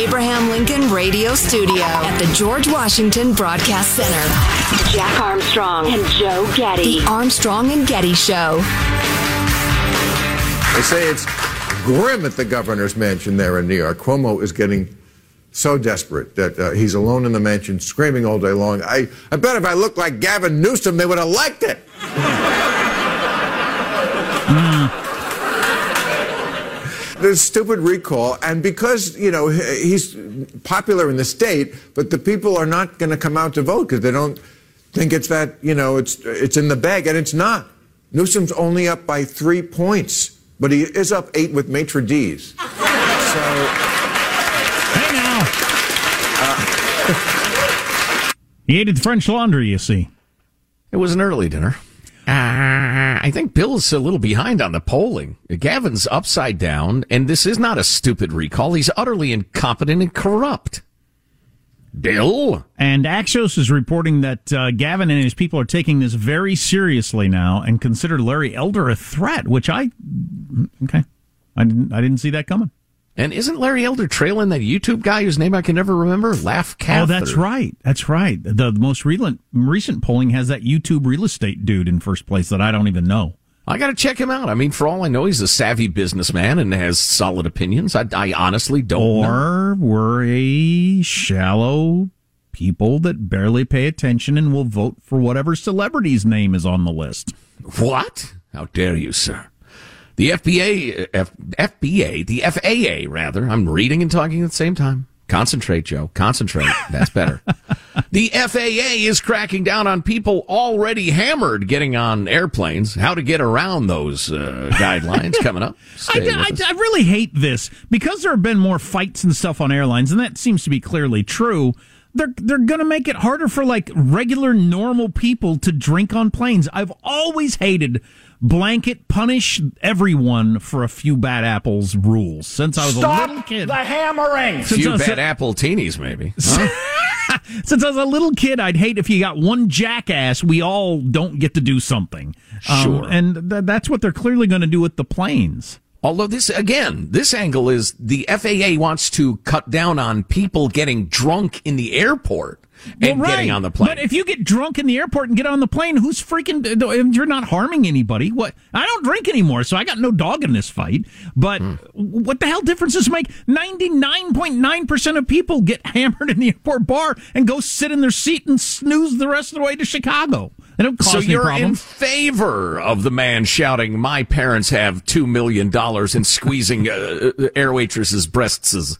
Abraham Lincoln Radio Studio at the George Washington Broadcast Center, Jack Armstrong and Joe Getty. The Armstrong and Getty Show. They say it's grim at the governor's mansion there in New York. Cuomo is getting so desperate that uh, he's alone in the mansion screaming all day long. I, I bet if I looked like Gavin Newsom, they would have liked it. The stupid recall, and because you know he's popular in the state, but the people are not going to come out to vote because they don't think it's that you know it's it's in the bag, and it's not. Newsom's only up by three points, but he is up eight with maitre d's. So. Hey now. Uh, he ate at the French Laundry, you see. It was an early dinner. I think Bill's a little behind on the polling. Gavin's upside down, and this is not a stupid recall. He's utterly incompetent and corrupt. Bill? And Axios is reporting that uh, Gavin and his people are taking this very seriously now and consider Larry Elder a threat, which I. Okay. I didn't, I didn't see that coming. And isn't Larry Elder trailing that YouTube guy whose name I can never remember? Laugh Cat. Oh, that's right. That's right. The, the most recent recent polling has that YouTube real estate dude in first place that I don't even know. I got to check him out. I mean, for all I know, he's a savvy businessman and has solid opinions. I, I honestly don't or know. we're a shallow people that barely pay attention and will vote for whatever celebrity's name is on the list. What? How dare you, sir? The FBA, F, FBA, the FAA, rather. I'm reading and talking at the same time. Concentrate, Joe. Concentrate. That's better. the FAA is cracking down on people already hammered getting on airplanes. How to get around those uh, guidelines coming up. I, I, I, really hate this because there have been more fights and stuff on airlines, and that seems to be clearly true. They're they're gonna make it harder for like regular normal people to drink on planes. I've always hated blanket punish everyone for a few bad apples rules since I was Stop a little kid. The hammering. A few bad apple teenies, maybe. Huh? since I was a little kid, I'd hate if you got one jackass. We all don't get to do something. Sure, um, and th- that's what they're clearly going to do with the planes. Although this again, this angle is the FAA wants to cut down on people getting drunk in the airport and well, right. getting on the plane. But if you get drunk in the airport and get on the plane, who's freaking? You're not harming anybody. What? I don't drink anymore, so I got no dog in this fight. But mm. what the hell difference does it make? Ninety nine point nine percent of people get hammered in the airport bar and go sit in their seat and snooze the rest of the way to Chicago. They don't cause so you're in favor of the man shouting, "My parents have two million dollars," and squeezing uh, uh, air waitresses' breasts.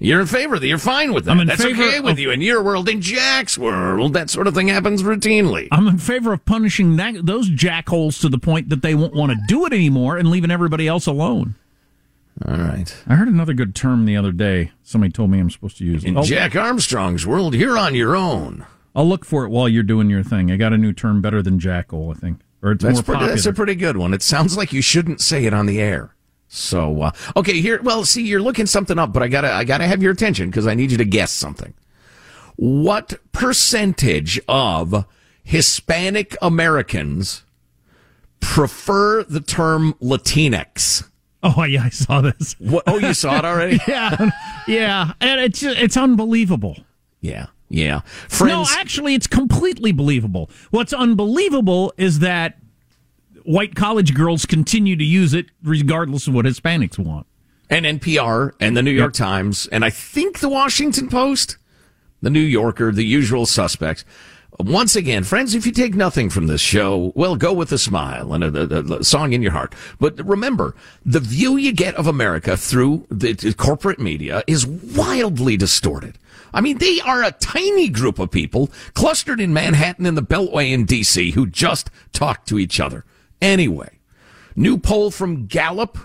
You're in favor of that. You're fine with that. I'm in That's favor okay with of- you. In your world, in Jack's world, that sort of thing happens routinely. I'm in favor of punishing that, those jackholes to the point that they won't want to do it anymore and leaving everybody else alone. All right. I heard another good term the other day. Somebody told me I'm supposed to use it. In I'll, Jack Armstrong's world, you're on your own. I'll look for it while you're doing your thing. I got a new term better than jackal, I think. Or it's That's more pretty, popular. that's a pretty good one. It sounds like you shouldn't say it on the air. So uh, okay, here. Well, see, you're looking something up, but I gotta I gotta have your attention because I need you to guess something. What percentage of Hispanic Americans prefer the term Latinx? oh, yeah, I saw this. What, oh, you saw it already? Yeah, yeah. And it's, it's unbelievable. yeah, yeah. Friends, No, actually, it's completely believable. What's unbelievable is that white college girls continue to use it regardless of what Hispanics want. and NPR and the New York Times and I think the Washington Post, the New Yorker, the usual suspects. Once again, friends, if you take nothing from this show, well, go with a smile and a, a- a song in your heart. But remember, the view you get of America through the, the corporate media is wildly distorted. I mean, they are a tiny group of people clustered in Manhattan and the Beltway in D.C. who just talk to each other. Anyway, New poll from Gallup,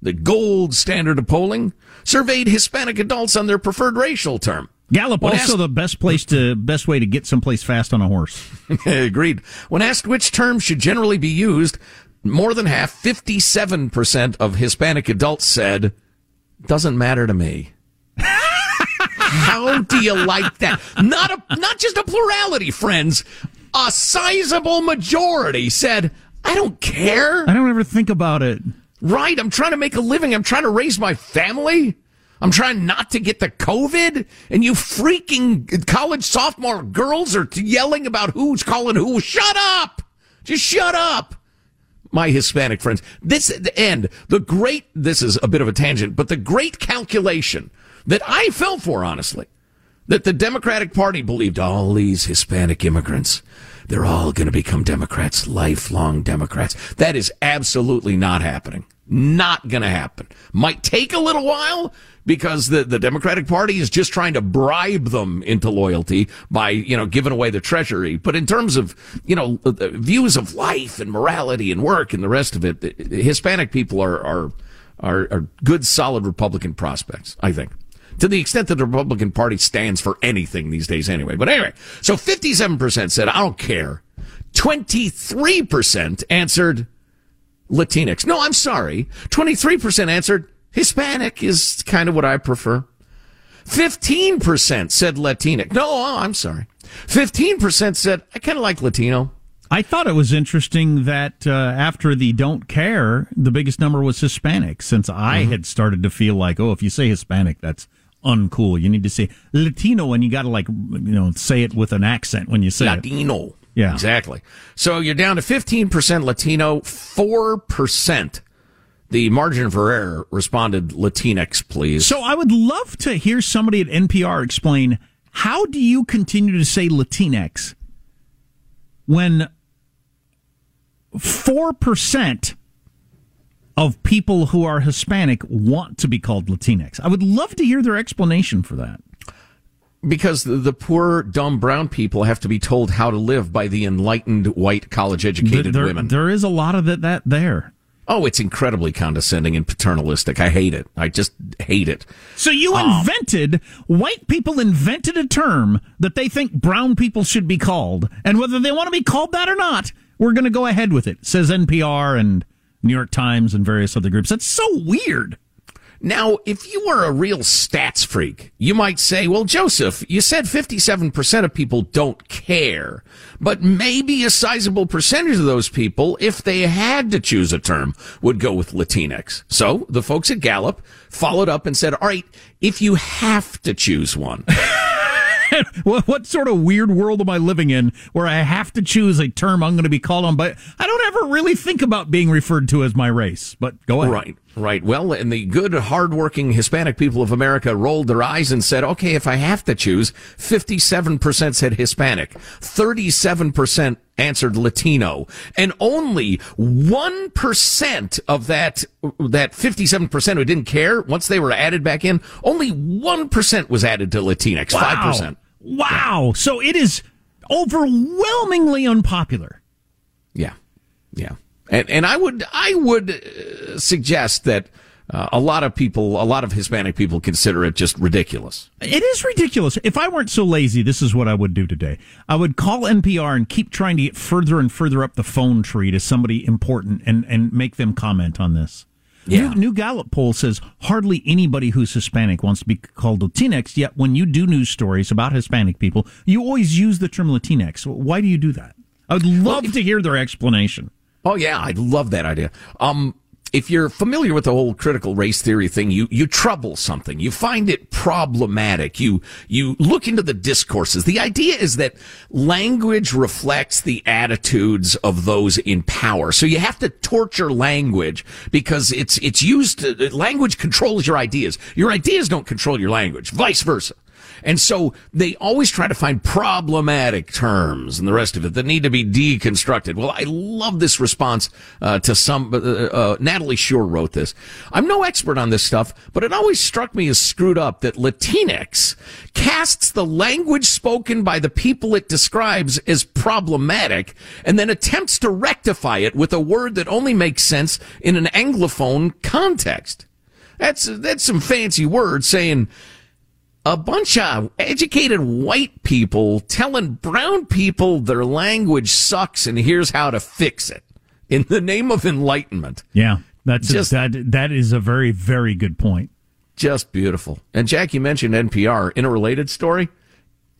the gold standard of polling, surveyed Hispanic adults on their preferred racial term. Gallup When also asked- the best place to best way to get someplace fast on a horse. Agreed. When asked which term should generally be used, more than half, 57% of Hispanic adults said, doesn't matter to me. How do you like that? Not a, not just a plurality, friends. A sizable majority said, I don't care. I don't ever think about it. Right. I'm trying to make a living. I'm trying to raise my family. I'm trying not to get the COVID. And you freaking college sophomore girls are yelling about who's calling who. Shut up. Just shut up. My Hispanic friends. This and the great, this is a bit of a tangent, but the great calculation that I fell for, honestly, that the Democratic Party believed all these Hispanic immigrants, they're all going to become Democrats, lifelong Democrats. That is absolutely not happening. Not going to happen. Might take a little while because the, the Democratic Party is just trying to bribe them into loyalty by, you know, giving away the treasury. But in terms of, you know, views of life and morality and work and the rest of it, Hispanic people are, are, are, are good, solid Republican prospects, I think to the extent that the Republican Party stands for anything these days anyway. But anyway, so 57% said, I don't care. 23% answered Latinx. No, I'm sorry. 23% answered Hispanic is kind of what I prefer. 15% said Latinx. No, oh, I'm sorry. 15% said, I kind of like Latino. I thought it was interesting that uh, after the don't care, the biggest number was Hispanic, since I Mm-hmm. had started to feel like, oh, if you say Hispanic, that's uncool. You need to say Latino, and you got to like, you know, say it with an accent when you say it. Latino. Yeah. Exactly. So you're down to 15% Latino, 4%. The margin for error responded Latinx, please. So I would love to hear somebody at NPR explain how do you continue to say Latinx when four percent of people who are Hispanic want to be called Latinx. I would love to hear their explanation for that. because the, poor, dumb brown people have to be told how to live by the enlightened, white, college educated there, women. there is a lot of that, that there. Oh, it's incredibly condescending and paternalistic. I hate it. I just hate it. So you Um, invented, white people invented a term that they think brown people should be called. And whether they want to be called that or not, we're going to go ahead with it, says NPR and New York Times and various other groups. That's so weird. Now, if you were a real stats freak, you might say, well, Joseph, you said 57% of people don't care, but maybe a sizable percentage of those people, if they had to choose a term, would go with Latinx. So the folks at Gallup followed up and said, all right, if you have to choose one, What, what sort of weird world am I living in where I have to choose a term I'm going to be called on? But I don't ever really think about being referred to as my race. But go ahead. Right, right. Well, and the good, hardworking Hispanic people of America rolled their eyes and said, okay, if I have to choose, 57% said Hispanic, 37% answered Latino, and only one percent of that that fifty seven percent who didn't care once they were added back in, only one percent was added to Latinx. Five Wow. percent. Wow. So it is overwhelmingly unpopular. Yeah, yeah, and and I would I would uh, suggest that uh, a lot of people, a lot of Hispanic people, consider it just ridiculous. It is ridiculous. If I weren't so lazy, this is what I would do today. I would call NPR and keep trying to get further and further up the phone tree to somebody important and, and make them comment on this. Yeah. New, new Gallup poll says hardly anybody who's Hispanic wants to be called Latinx, yet when you do news stories about Hispanic people, you always use the term Latinx. Why do you do that? I would love to hear their explanation. Oh yeah, I love that idea. Um, if you're familiar with the whole critical race theory thing, you, you trouble something. You find it problematic. You, you look into the discourses. The idea is that language reflects the attitudes of those in power. So you have to torture language because it's, it's used to, language controls your ideas. Your ideas don't control your language, vice versa. And so they always try to find problematic terms and the rest of it that need to be deconstructed. Well, I love this response uh, to some. Uh, uh, Natalie Shore wrote this. I'm no expert on this stuff, but it always struck me as screwed up that Latinx casts the language spoken by the people it describes as problematic and then attempts to rectify it with a word that only makes sense in an Anglophone context. That's that's some fancy words saying a bunch of educated white people telling brown people their language sucks and here's how to fix it in the name of enlightenment. Yeah, that's Just- that. That is a very very good point. Just beautiful. And Jack, you mentioned NPR in a related story.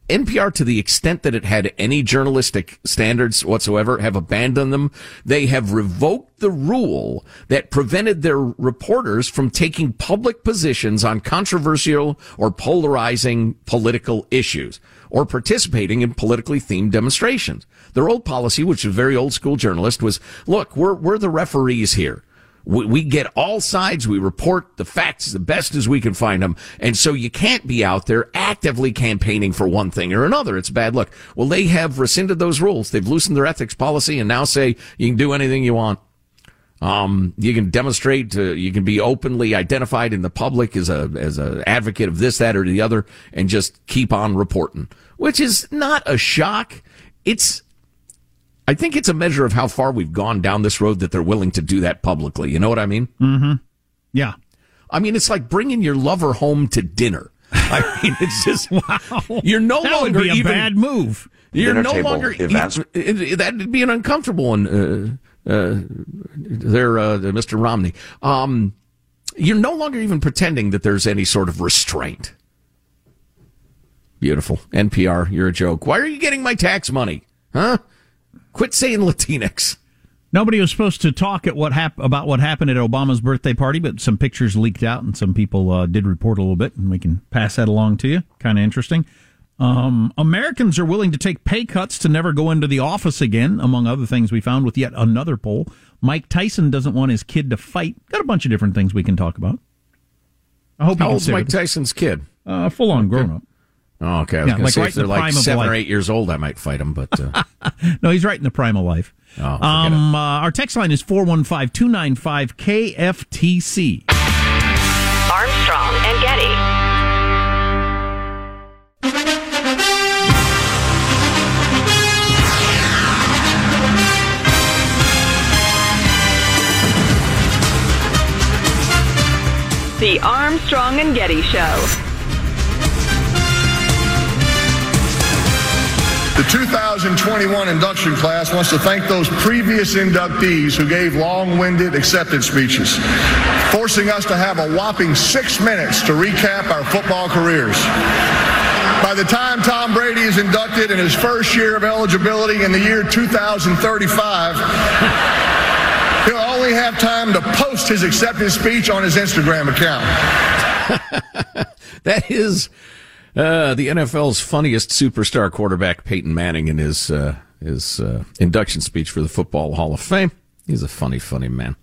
NPR, to the extent that it had any journalistic standards whatsoever, have abandoned them. They have revoked the rule that prevented their reporters from taking public positions on controversial or polarizing political issues or participating in politically themed demonstrations. Their old policy, which was very old school journalist, was, look, we're, we're the referees here. We, we get all sides. We report the facts the best as we can find them. And so you can't be out there actively campaigning for one thing or another. It's bad luck. Well, they have rescinded those rules. They've loosened their ethics policy and now say you can do anything you want. Um, you can demonstrate, uh, you can be openly identified in the public as a, as a advocate of this, that, or the other and just keep on reporting, which is not a shock. It's, I think it's a measure of how far we've gone down this road that they're willing to do that publicly. You know what I mean? Mm-hmm. Yeah. I mean, it's like bringing your lover home to dinner. I mean, it's just wow. You're no That would longer be a even bad move. You're Dinner no longer events. it- it- that'd be an uncomfortable one. Uh, uh, there, uh, Mr. Romney. Um, you're no longer even pretending that there's any sort of restraint. Beautiful. NPR, you're a joke. Why are you getting my tax money? Huh? Quit saying Latinx. Nobody was supposed to talk at what hap- about what happened at Obama's birthday party, but some pictures leaked out, and some people uh, did report a little bit, and we can pass that along to you. Kind of interesting. Um, Americans are willing to take pay cuts to never go into the office again, among other things. We found with yet another poll. Mike Tyson doesn't want his kid to fight. Got a bunch of different things we can talk about. I hope How old's Mike. Tyson's kid? Uh, full on grown up. Oh, okay. I was Yeah, like say right if they're in the like prime of seven or eight years old, I might fight him. but uh, No, he's right in the prime of life. oh, Um, uh, our text line is 415 295 KFTC. Armstrong and Getty. The Armstrong and Getty Show. The 2021 induction class wants to thank those previous inductees who gave long-winded acceptance speeches, forcing us to have a whopping six minutes to recap our football careers. By the time Tom Brady is inducted in his first year of eligibility in the year 2035, he'll only have time to post his acceptance speech on his Instagram account. that is uh, the NFL's funniest superstar quarterback, Peyton Manning, in his uh, his uh, induction speech for the Football Hall of Fame. He's a funny, funny man.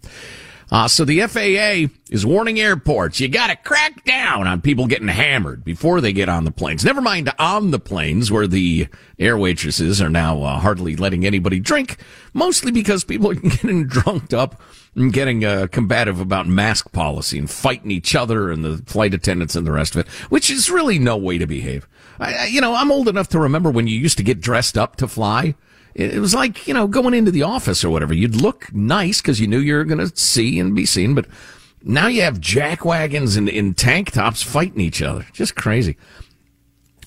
Uh, so the FAA is warning airports, you got to crack down on people getting hammered before they get on the planes. Never mind on the planes where the air waitresses are now uh, hardly letting anybody drink, mostly because people are getting drunked up and getting uh, combative about mask policy and fighting each other and the flight attendants and the rest of it, which is really no way to behave. I, you know, I'm old enough to remember when you used to get dressed up to fly. It was like, you know, going into the office or whatever. You'd look nice because you knew you were going to see and be seen. But now you have jack wagons and in tank tops fighting each other. Just crazy.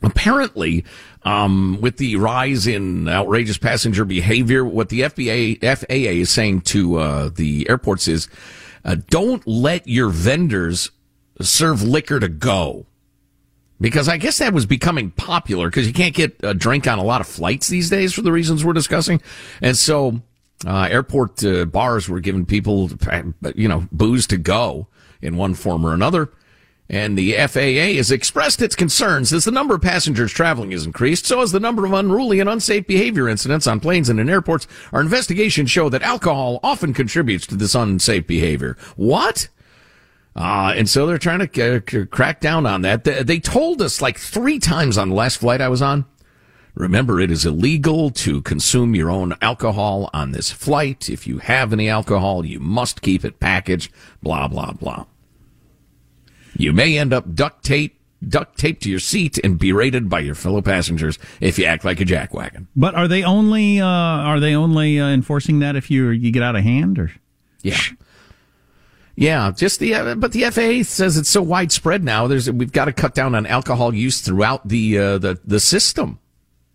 Apparently, um, with the rise in outrageous passenger behavior, what the FBA, FAA is saying to uh, the airports is uh, don't let your vendors serve liquor to go because I guess that was becoming popular because you can't get a drink on a lot of flights these days for the reasons we're discussing. And so, uh, airport uh, bars were giving people, you know, booze to go in one form or another. And the FAA has expressed its concerns as the number of passengers traveling has increased, so has the number of unruly and unsafe behavior incidents on planes and in airports. Our investigations show that alcohol often contributes to this unsafe behavior. What? Uh, and so they're trying to uh, crack down on that. They, they told us like three times on the last flight I was on. Remember, it is illegal to consume your own alcohol on this flight. If you have any alcohol, you must keep it packaged, blah, blah, blah. You may end up duct tape, duct taped to your seat and berated by your fellow passengers if you act like a jackwagon. But are they only, uh, are they only uh, enforcing that if you, you get out of hand or? Yeah. Yeah, just the uh, but the FAA says it's so widespread now. There's we've got to cut down on alcohol use throughout the uh, the the system.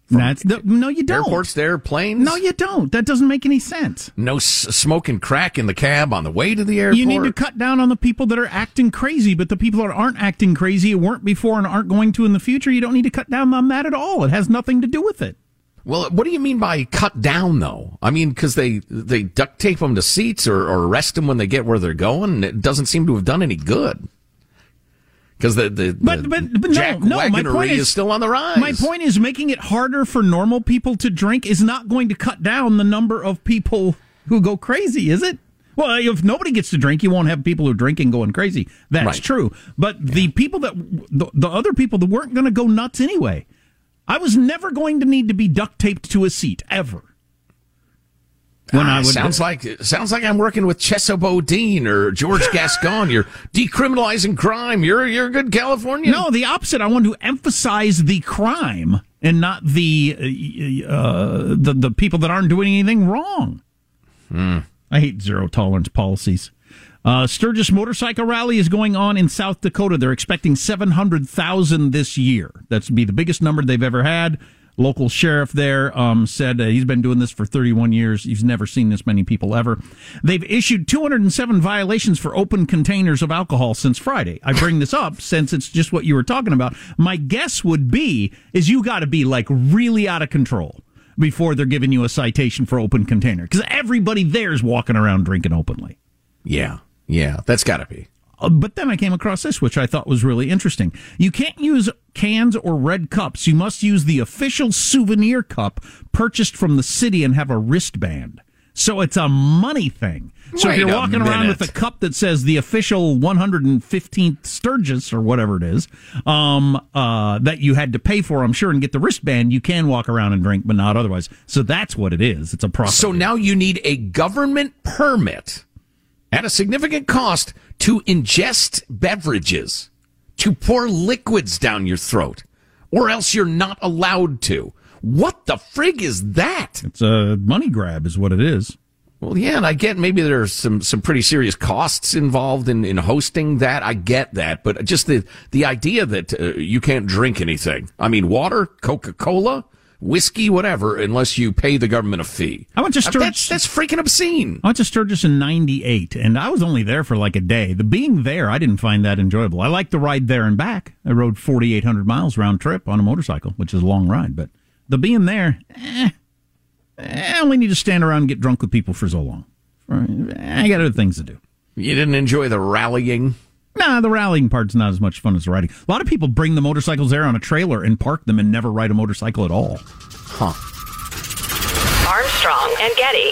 That's the, no, you don't. Airports, there, planes. No, you don't. That doesn't make any sense. No s- smoking crack in the cab on the way to the airport. You need to cut down on the people that are acting crazy, but the people that aren't acting crazy, it weren't before, and aren't going to in the future. You don't need to cut down on that at all. It has nothing to do with it. Well, what do you mean by cut down, though? I mean, because they they duct tape them to seats or, or arrest them when they get where they're going. It doesn't seem to have done any good. Because the the, but, the but, but jack no, no, my point is, is still on the rise. My point is making it harder for normal people to drink is not going to cut down the number of people who go crazy, is it? Well, if nobody gets to drink, you won't have people who are drinking going crazy. That's Right. true. But the people that the, the other people that weren't going to go nuts anyway. I was never going to need to be duct taped to a seat ever. When Ah, I would sounds like sounds like I'm working with Chesa Boudin or George Gascon. You're decriminalizing crime. You're you're a good Californian. No, the opposite. I want to emphasize the crime and not the uh, the the people that aren't doing anything wrong. I hate zero tolerance policies. Uh, Sturgis Motorcycle Rally is going on in South Dakota. They're expecting 700,000 this year. That's be the biggest number they've ever had. Local sheriff there um, said uh, he's been doing this for 31 years. He's never seen this many people ever. They've issued 207 violations for open containers of alcohol since Friday. I bring this up since it's just what you were talking about. My guess would be is you got to be like really out of control before they're giving you a citation for open container because everybody there's walking around drinking openly. Yeah, yeah, that's got to be. Uh, But then I came across this, which I thought was really interesting. You can't use cans or red cups. You must use the official souvenir cup purchased from the city and have a wristband. So it's a money thing. So Wait if you're walking around with a cup that says the official 115th Sturgis or whatever it is, um, uh, that you had to pay for, I'm sure, and get the wristband, you can walk around and drink, but not otherwise. So that's what it is. It's a process. So now you need a government permit at a significant cost to ingest beverages, to pour liquids down your throat, or else you're not allowed to. What the frig is that? it's a money grab, is what it is. Well, yeah, and I get maybe there's some some pretty serious costs involved in, in hosting that. I get that, but just the the idea that uh, you can't drink anything. I mean, water, Coca Cola, whiskey, whatever, unless you pay the government a fee. I went to Sturgis. That's that's freaking obscene. I went to Sturgis in '98, and I was only there for like a day. The being there, I didn't find that enjoyable. I liked the ride there and back. I rode 4,800 miles round trip on a motorcycle, which is a long ride. But the being there, eh, I only need to stand around and get drunk with people for so long. I got other things to do. You didn't enjoy the rallying. Nah, the rallying part's not as much fun as the riding. A lot of people bring the motorcycles there on a trailer and park them and never ride a motorcycle at all. Huh. Armstrong and Getty.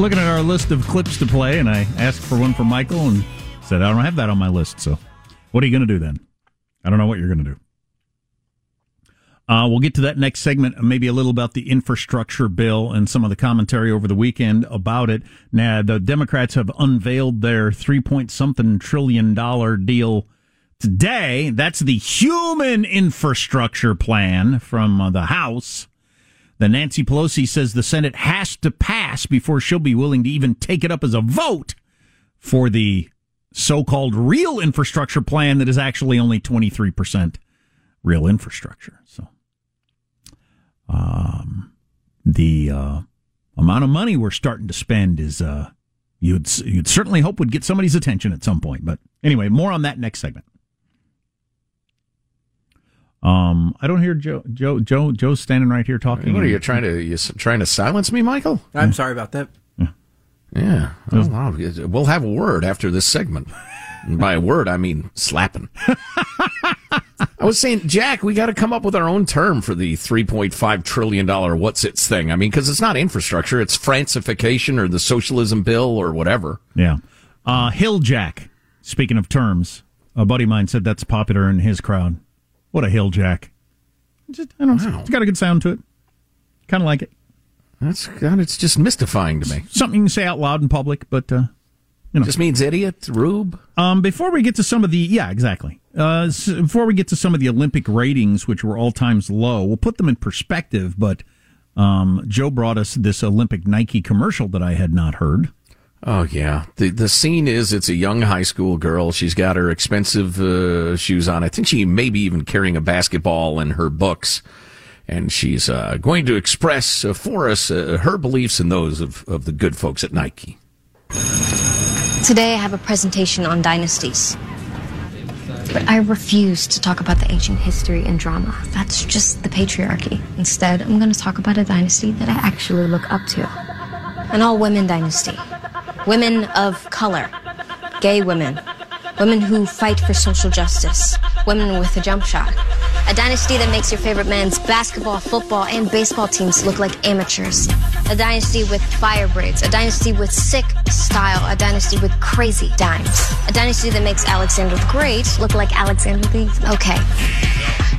Looking at our list of clips to play, and I asked for one for Michael and said, I don't have that on my list. So, what are you going to do then? I don't know what you're going to do. Uh, we'll get to that next segment, maybe a little about the infrastructure bill and some of the commentary over the weekend about it. Now, the Democrats have unveiled their three point something trillion dollar deal today. That's the human infrastructure plan from uh, the House. The Nancy Pelosi says the Senate has to pass before she'll be willing to even take it up as a vote for the so-called real infrastructure plan that is actually only 23% real infrastructure. So, um, the, uh, amount of money we're starting to spend is, uh, you'd, you'd certainly hope would get somebody's attention at some point. But anyway, more on that next segment. Um, I don't hear Joe. Joe. Joe. Joe's standing right here talking. What are you trying to you trying to silence me, Michael? I'm sorry about that. Yeah, well, I'll- we'll have a word after this segment. And by a word, I mean slapping. I was saying, Jack, we got to come up with our own term for the three point five trillion dollar what's its thing. I mean, because it's not infrastructure; it's Francification or the socialism bill or whatever. Yeah. Uh, Hill Jack. Speaking of terms, a buddy of mine said that's popular in his crowd. What a Hill Jack. Just, I don't know. It's got a good sound to it. Kind of like it. That's God. It's just mystifying to me. Something you can say out loud in public, but uh, you know, just means idiot, rube. Um, before we get to some of the yeah, exactly. Uh, s- before we get to some of the Olympic ratings, which were all times low, we'll put them in perspective. But um, Joe brought us this Olympic Nike commercial that I had not heard. Oh yeah, the the scene is it's a young high school girl. She's got her expensive uh, shoes on. I think she may be even carrying a basketball and her books. and she's uh, going to express uh, for us uh, her beliefs and those of, of the good folks at Nike. Today I have a presentation on dynasties. But I refuse to talk about the ancient history and drama. That's just the patriarchy. Instead, I'm going to talk about a dynasty that I actually look up to an all women dynasty. Women of color, gay women, women who fight for social justice, women with a jump shot. A dynasty that makes your favorite men's basketball, football, and baseball teams look like amateurs. A dynasty with fire braids. A dynasty with sick style. A dynasty with crazy dimes. A dynasty that makes Alexander the Great look like Alexander the. Okay.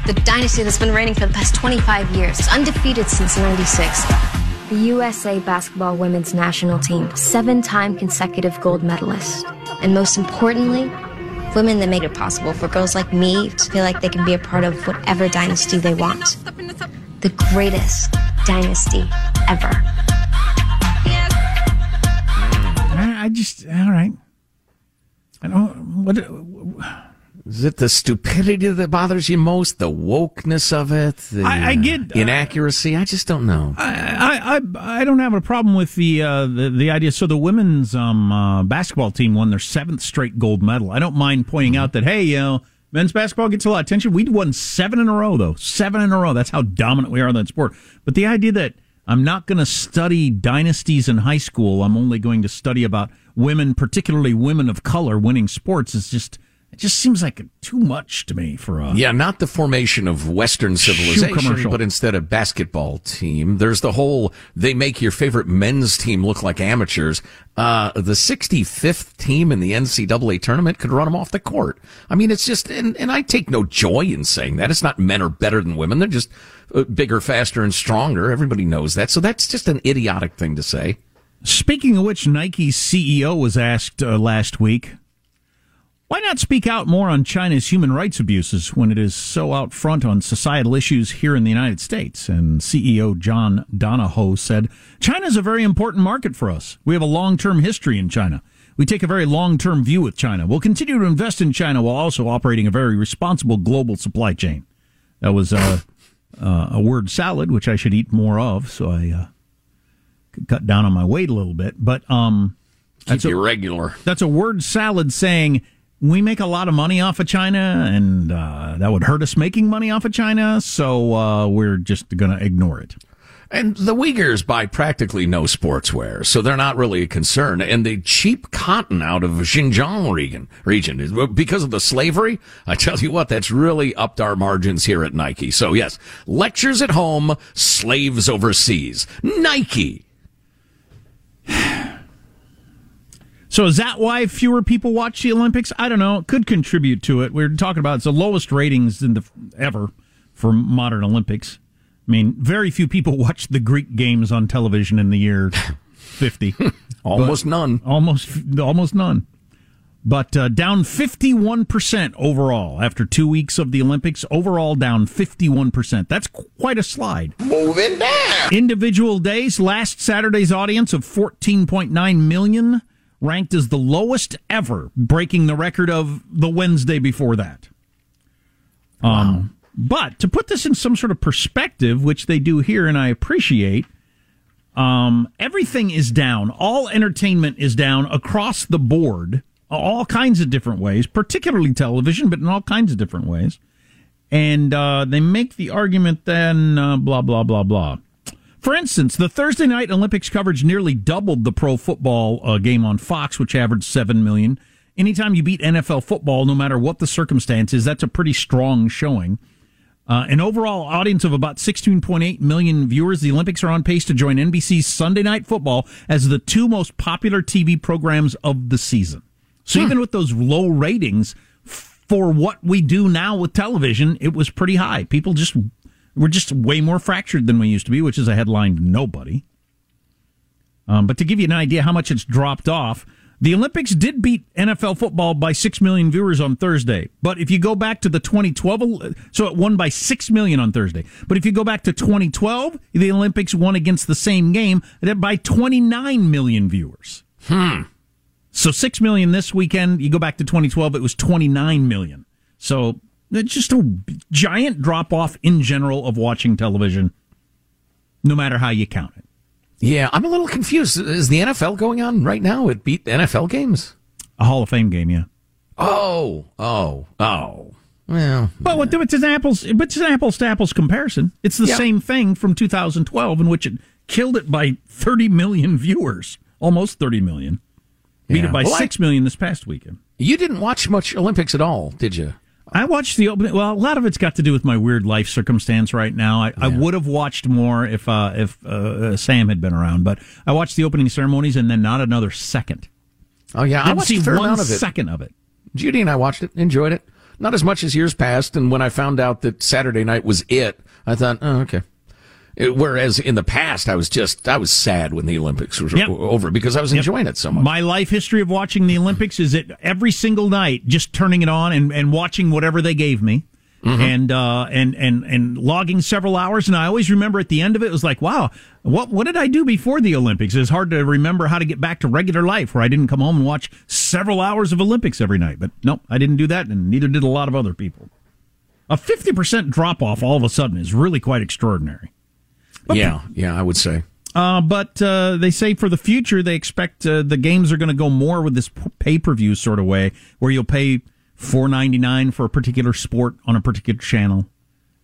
The dynasty that's been reigning for the past 25 years, undefeated since 96. The USA basketball women's national team, seven time consecutive gold medalist. And most importantly, women that made it possible for girls like me to feel like they can be a part of whatever dynasty they want. The greatest dynasty ever. I, just all right. I don't what. Is it the stupidity that bothers you most? The wokeness of it? The I- I get- uh, inaccuracy. I just don't know. I, I I don't have a problem with the uh, the, the idea. So the women's um, uh, basketball team won their seventh straight gold medal. I don't mind pointing out that hey, you know, men's basketball gets a lot of attention. We won seven in a row though, seven in a row. That's how dominant we are in that sport. But the idea that I'm not going to study dynasties in high school. I'm only going to study about women, particularly women of color, winning sports is just it just seems like too much to me for a Yeah, not the formation of Western civilization, but instead a basketball team. There's the whole, they make your favorite men's team look like amateurs. Uh, the 65th team in the NCAA tournament could run them off the court. I mean, it's just, and, and I take no joy in saying that. It's not men are better than women. They're just uh, bigger, faster, and stronger. Everybody knows that. So that's just an idiotic thing to say. Speaking of which, Nike's CEO was asked uh, last week, why not speak out more on China's human rights abuses when it is so out front on societal issues here in the United States? And CEO John Donahoe said, China is a very important market for us. We have a long term history in China. We take a very long term view with China. We'll continue to invest in China while also operating a very responsible global supply chain. That was uh, uh, a word salad, which I should eat more of. So I uh, could cut down on my weight a little bit. But um, Keep you regular. that's a word salad saying we make a lot of money off of China, and uh, that would hurt us making money off of China. So uh, we're just going to ignore it. And the Uyghurs buy practically no sportswear, so they're not really a concern. And the cheap cotton out of Xinjiang region, region because of the slavery. I tell you what, that's really upped our margins here at Nike. So yes, lectures at home, slaves overseas. Nike. So is that why fewer people watch the Olympics? I don't know. It could contribute to it. We're talking about it's the lowest ratings in the ever for modern Olympics. I mean, very few people watch the Greek games on television in the year 50. Almost none. Almost almost none. But uh, down 51% overall after 2 weeks of the Olympics, overall down 51%. That's quite a slide. Moving down. Individual days, last Saturday's audience of 14.9 million ranked as the lowest ever, breaking the record of the Wednesday before that. Um, but to put this in some sort of perspective, which they do here, and I appreciate, um, everything is down. All entertainment is down across the board, all kinds of different ways, particularly television, but in all kinds of different ways. And uh, they make the argument then, uh, blah, blah, blah, blah. For instance, the Thursday night Olympics coverage nearly doubled the pro football uh, game on Fox, which averaged 7 million. Anytime you beat NFL football, no matter what the circumstances, that's a pretty strong showing. Uh, an overall audience of about 16.8 million viewers, the Olympics are on pace to join NBC's Sunday Night Football as the two most popular TV programs of the season. So even with those low ratings, for what we do now with television, it was pretty high. People just we're just way more fractured than we used to be, which is a headline to nobody. Um, but to give you an idea how much it's dropped off, the Olympics did beat NFL football by 6 million viewers on Thursday. But if you go back to the 2012, so it won by 6 million on Thursday. But if you go back to 2012, the Olympics won against the same game by 29 million viewers. Hmm. So 6 million this weekend. You go back to 2012, it was 29 million. So just a giant drop off in general of watching television, no matter how you count it. Yeah, I'm a little confused. Is the NFL going on right now? It beat NFL games? A Hall of Fame game, yeah. Oh, oh, oh. Well, well, it's an apples, but it's an apples to apples comparison. It's the Yeah. same thing from 2012, in which it killed it by 30 million viewers, almost 30 million. Beat Yeah. it by Well, I- six million this past weekend. You didn't watch much Olympics at all, did you? I watched the opening. Well, a lot of it's got to do with my weird life circumstance right now. I, I would have watched more if uh, if uh, uh, Sam had been around, but I watched the opening ceremonies and then not another second. Oh yeah, I Didn't watched see one of it. second of it. Judy and I watched it, enjoyed it. Not as much as years past. And when I found out that Saturday night was it, I thought, oh, okay. It- whereas in the past, I was just, I was sad when the Olympics was Yep. over because I was Yep. enjoying it so much. My life history of watching the Olympics is that every single night, just turning it on and, and watching whatever they gave me. Mm-hmm. And uh, and and and logging several hours, and I always remember at the end of it, it was like, wow, what what did I do before the Olympics? It's hard to remember how to get back to regular life, where I didn't come home and watch several hours of Olympics every night. But no, I didn't do that, and neither did a lot of other people. A fifty percent drop off all of a sudden is really quite extraordinary. Yeah, yeah, I would say. Uh, but uh, they say for the future, they expect uh, the games are going to go more with this pay per view sort of way, where you'll pay four ninety nine for a particular sport on a particular channel,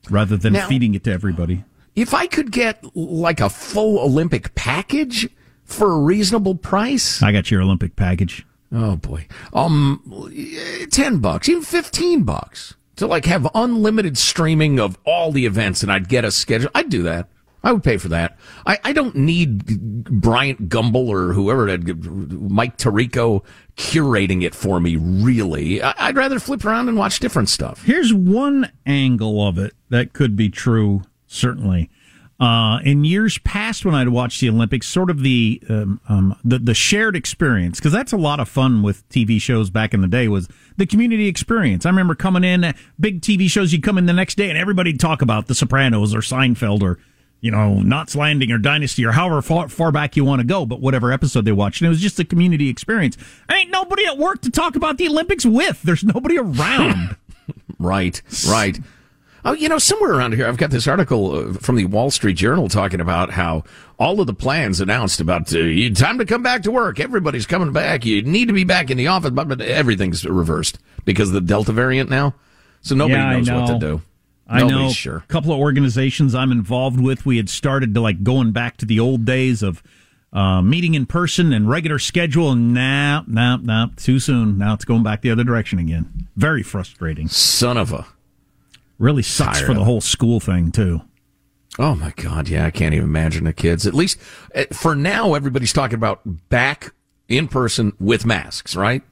rather than Now- feeding it to everybody. If I could get like a full Olympic package for a reasonable price, I got your Olympic package. Oh boy. Um, ten bucks, even fifteen bucks to like have unlimited streaming of all the events, and I'd get a schedule. I'd do that. I would pay for that. I, I don't need Bryant Gumbel or whoever, Mike Tirico curating it for me. Really, I, I'd rather flip around and watch different stuff. Here's one angle of it that could be true, certainly. Uh, in years past, when I'd watched the Olympics, sort of the um, um, the, the shared experience, because that's a lot of fun with TV shows back in the day, was the community experience. I remember coming in, big TV shows, you'd come in the next day and everybody'd talk about The Sopranos or Seinfeld or, you know, Knots Landing or Dynasty or however far, far back you want to go, but whatever episode they watched. And it was just a community experience. Ain't nobody at work to talk about the Olympics with. There's nobody around. Right, right. Oh, you know, somewhere around here, I've got this article uh, from the Wall Street Journal talking about how all of the plans announced about uh, time to come back to work. Everybody's coming back. You need to be back in the office, but, but everything's reversed because of the Delta variant now. So nobody Yeah, knows what to do. I Nobody's know sure. a couple of organizations I'm involved with. We had started to like going back to the old days of uh, meeting in person and regular schedule, and now, now, now, too soon. Now it's going back the other direction again. Very frustrating. Son of a. Really sucks for the whole school thing too. Oh my God. Yeah. I can't even imagine the kids. At least uh, for now, everybody's talking about back in person with masks, right?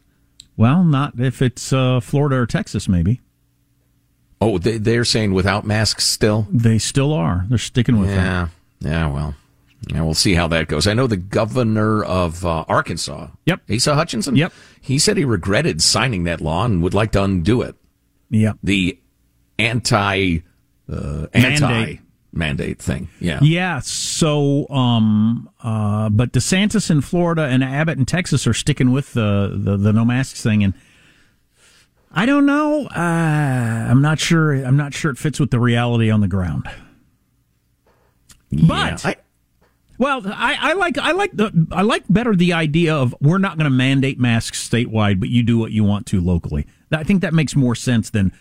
Well, not if it's uh, Florida or Texas, maybe. Oh, they, they're saying without masks still? They still are. They're sticking with Yeah. Yeah. Well, yeah, we'll see how that goes. I know the governor of uh, Arkansas. Yep. Asa Hutchinson. Yep. He said he regretted signing that law and would like to undo it. Yep. The anti uh, anti Mandate. mandate thing. Yeah. Yeah. So, um, uh, but DeSantis in Florida and Abbott in Texas are sticking with the the, the no masks thing, and I don't know. Uh, I'm not sure. I'm not sure it fits with the reality on the ground. But I- well, I, I like I like the I like better the idea of we're not going to mandate masks statewide, but you do what you want to locally. I think that makes more sense than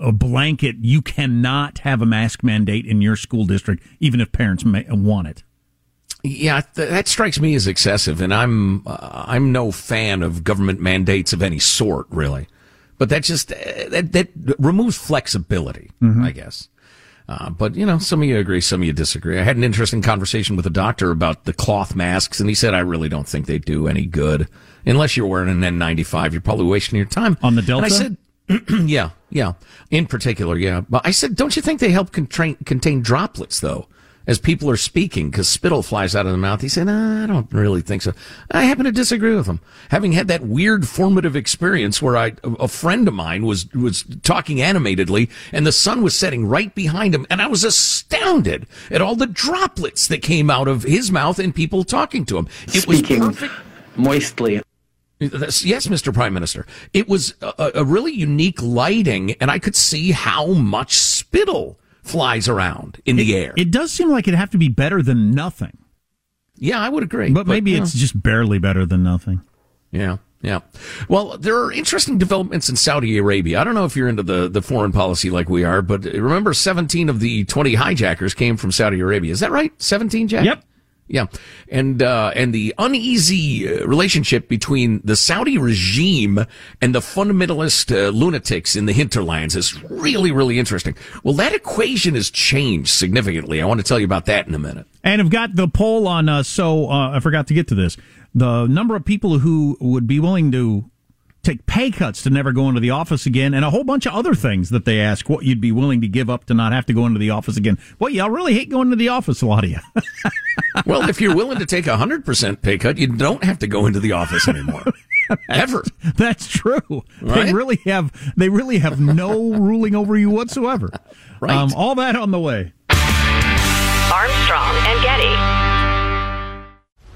a blanket. You cannot have a mask mandate in your school district, even if parents want it. Yeah, th- that strikes me as excessive, and I'm uh, I'm no fan of government mandates of any sort, really. But that just uh, that that removes flexibility, I guess. Uh, but you know, some of you agree, some of you disagree. I had an interesting conversation with a doctor about the cloth masks, and he said, "I really don't think they do any good unless you're wearing an N95. You're probably wasting your time On the And Delta? I said, yeah, yeah. In particular, yeah. But I said, don't you think they help contain, contain droplets though, as people are speaking, because spittle flies out of the mouth? He said, nah, I don't really think so. I happen to disagree with him. Having had that weird formative experience where I, a friend of mine was was talking animatedly, and the sun was setting right behind him, and I was astounded at all the droplets that came out of his mouth and people talking to him. It was Speaking perfect. moistly. Yes, Mr. Prime Minister. It was a, a, really unique lighting, and I could see how much spittle flies around in it, the air. It does seem like it'd have to be better than nothing. Yeah, I would agree. But, but maybe it's just barely better than nothing. Yeah. Yeah. Well, there are interesting developments in Saudi Arabia. I don't know if you're into the, the foreign policy like we are, but remember 17 of the 20 hijackers came from Saudi Arabia. Is that right? 17, Jack? Yep. Yeah, and uh, and the uneasy uh, relationship between the Saudi regime and the fundamentalist uh, lunatics in the hinterlands is really really interesting. Well, that equation has changed significantly. I want to tell you about that in a minute. And I've got the poll on. Uh, so uh, I forgot to get to this. The number of people who would be willing to take pay cuts to never go into the office again, and a whole bunch of other things that they ask what you'd be willing to give up to not have to go into the office again. Well, y'all really hate going to the office, a lot of you. well, if you're willing to take a hundred percent pay cut, you don't have to go into the office anymore. Ever. That's true. Right? They really have they really have no ruling over you whatsoever. Right. Um, all that on the way. Armstrong and Getty.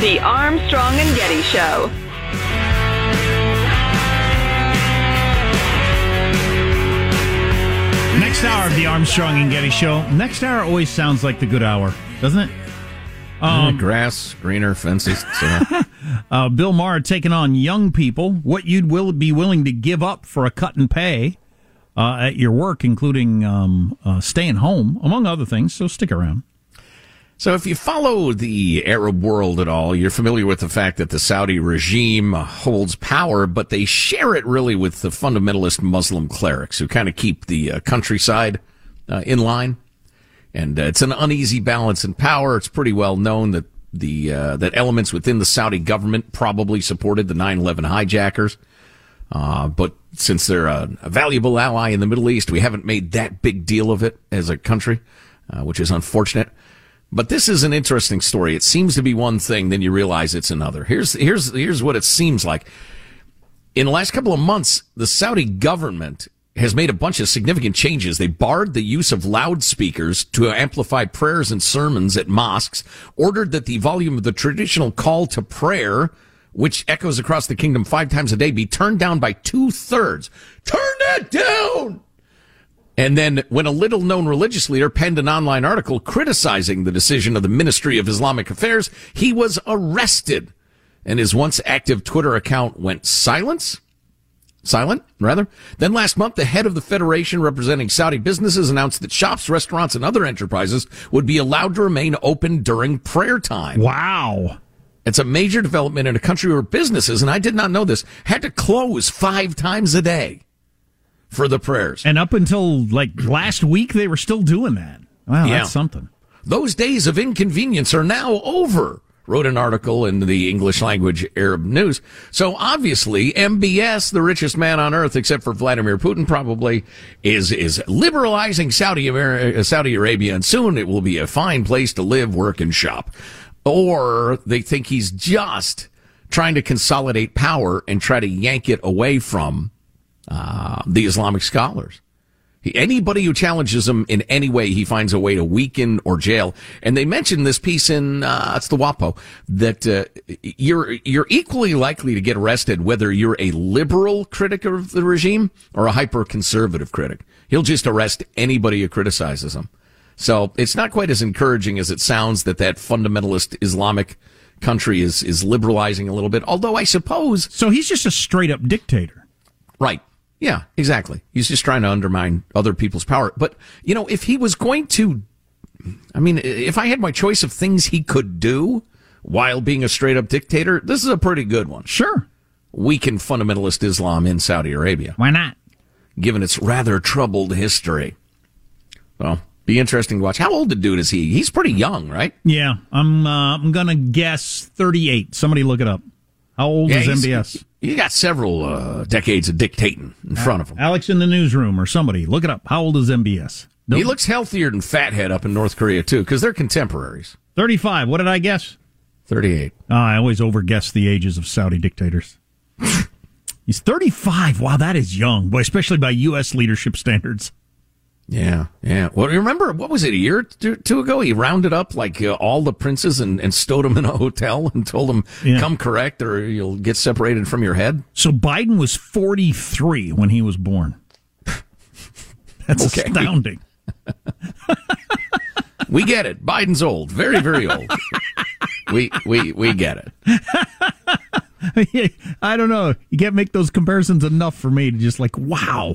The Armstrong and Getty Show. Next hour of the Armstrong and Getty Show. Next hour always sounds like the good hour, doesn't it? Um, grass, greener fences. uh, Bill Maher taking on young people. What you'd will be willing to give up for a cut in pay uh, at your work, including um, uh, staying home, among other things. So stick around. So, if you follow the Arab world at all, you're familiar with the fact that the Saudi regime holds power, but they share it really with the fundamentalist Muslim clerics who kind of keep the uh, countryside uh, in line. And uh, it's an uneasy balance in power. It's pretty well known that the uh, that elements within the Saudi government probably supported the 9/11 hijackers. Uh, but since they're a, a, valuable ally in the Middle East, we haven't made that big deal of it as a country, uh, which is unfortunate. But this is an interesting story. It seems to be one thing, then you realize it's another. Here's here's here's what it seems like. in the last couple of months, the Saudi government has made a bunch of significant changes. They barred the use of loudspeakers to amplify prayers and sermons at mosques, ordered that the volume of the traditional call to prayer, which echoes across the kingdom five times a day, be turned down by two thirds. Turn that down! And then when a little known religious leader penned an online article criticizing the decision of the Ministry of Islamic Affairs, he was arrested and his once active Twitter account went silence. Silent, rather. Then last month, the head of the federation representing Saudi businesses announced that shops, restaurants, and other enterprises would be allowed to remain open during prayer time. Wow. It's a major development in a country where businesses, and I did not know this, had to close five times a day for the prayers. And up until like last week, they were still doing that. Wow, Yeah. that's something. Those days of inconvenience are now over, wrote an article in the English language Arab news. So obviously, MBS, the richest man on earth, except for Vladimir Putin, probably is, is liberalizing Saudi, Amer- uh, Saudi Arabia, and soon it will be a fine place to live, work, and shop. Or they think he's just trying to consolidate power and try to yank it away from uh, the Islamic scholars. He, anybody who challenges him in any way, he finds a way to weaken or jail. And they mentioned this piece in uh, it's the WAPO that uh, you're you're equally likely to get arrested whether you're a liberal critic of the regime or a hyper conservative critic. He'll just arrest anybody who criticizes him. So it's not quite as encouraging as it sounds that that fundamentalist Islamic country is is liberalizing a little bit. Although I suppose So he's just a straight up dictator. Right. Yeah, exactly. He's just trying to undermine other people's power. But, you know, if he was going to, I mean, if I had my choice of things he could do while being a straight up dictator, this is a pretty good one. Sure. Weaken fundamentalist Islam in Saudi Arabia. Why not? Given its rather troubled history. Well, be interesting to watch. How old the dude is he? He's pretty young, right? Yeah, I'm. Uh, I'm gonna guess 38. Somebody look it up. How old Yeah, is MBS? He got several uh, decades of dictating in front of him. Alex in the newsroom or somebody look it up. How old is MBS? He looks healthier than Fathead up in North Korea, too, because they're contemporaries. 35. What did I guess? 38. Oh, I always overguess the ages of Saudi dictators. He's 35. Wow, that is young, boy, especially by U.S. leadership standards. Yeah, yeah. Well, you remember what was it a year or two, ago? He rounded up like uh, all the princes and, and stowed them in a hotel and told them, Yeah. "Come correct, or you'll get separated from your head." So Biden was 43 when he was born. That's astounding. We get it. Biden's old, very, very old. we we we get it. I don't know. You can't make those comparisons enough for me to just like, wow,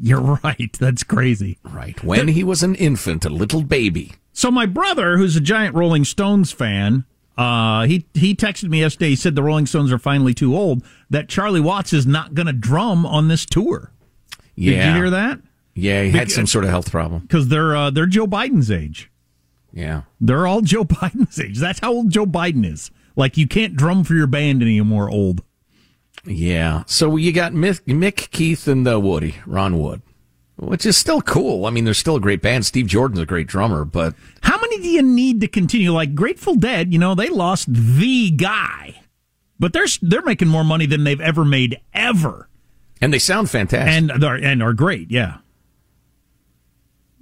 you're right. That's crazy. Right. When he was an infant, a little baby. So my brother, who's a giant Rolling Stones fan, uh, he he texted me yesterday. He said the Rolling Stones are finally too old. That Charlie Watts is not going to drum on this tour. Yeah. Did you hear that? Yeah, he had Beca- some sort of health problem. Because they're uh, they're Joe Biden's age. Yeah. They're all Joe Biden's age. That's how old Joe Biden is. Like you can't drum for your band anymore. Old. Yeah. So you got Mick, Mick Keith, and uh, Woody, Ron Wood, which is still cool. I mean, they're still a great band. Steve Jordan's a great drummer, but How many do you need to continue? Like Grateful Dead, you know, they lost the guy, but they're they're making more money than they've ever made ever, and they sound fantastic. and they're, and are great. Yeah.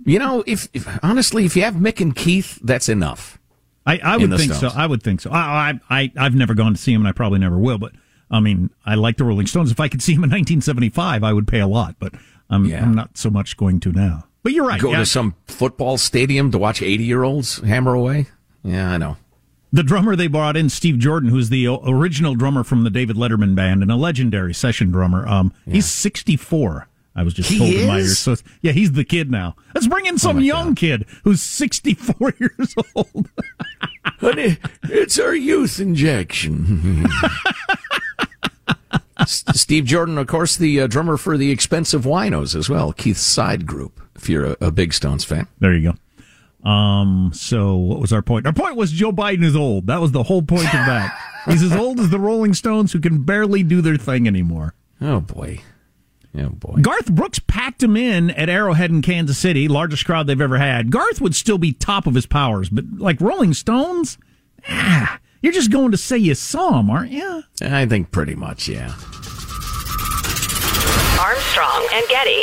You know, if, if honestly, if you have Mick and Keith, that's enough. I, I would think Stones. so. I would think so. I, I, I, I've never gone to see him, and I probably never will. But I mean, I like the Rolling Stones. If I could see him in 1975, I would pay a lot. But I'm, Yeah. I'm not so much going to now. But you're right. Go yeah. to some football stadium to watch 80 year olds hammer away. Yeah, I know. The drummer they brought in, Steve Jordan, who's the original drummer from the David Letterman band and a legendary session drummer. Um, he's 64. I was just He told in my ears. So yeah, he's the kid now. Let's bring in some young kid who's 64 years old. Honey, it's our youth injection. Steve Jordan, of course, the uh, drummer for the X-Pensive Winos as well, Keith's side group, if you're a, a big Stones fan. There you go. Um, so what was our point? Our point was Joe Biden is old. That was the whole point of that. He's as old as the Rolling Stones who can barely do their thing anymore. Oh, boy. Oh, boy. Garth Brooks packed him in at Arrowhead in Kansas City, largest crowd they've ever had. Garth would still be top of his powers, but like Rolling Stones, ah, you're just going to say you saw him, aren't you? I think pretty much, yeah. Armstrong and Getty.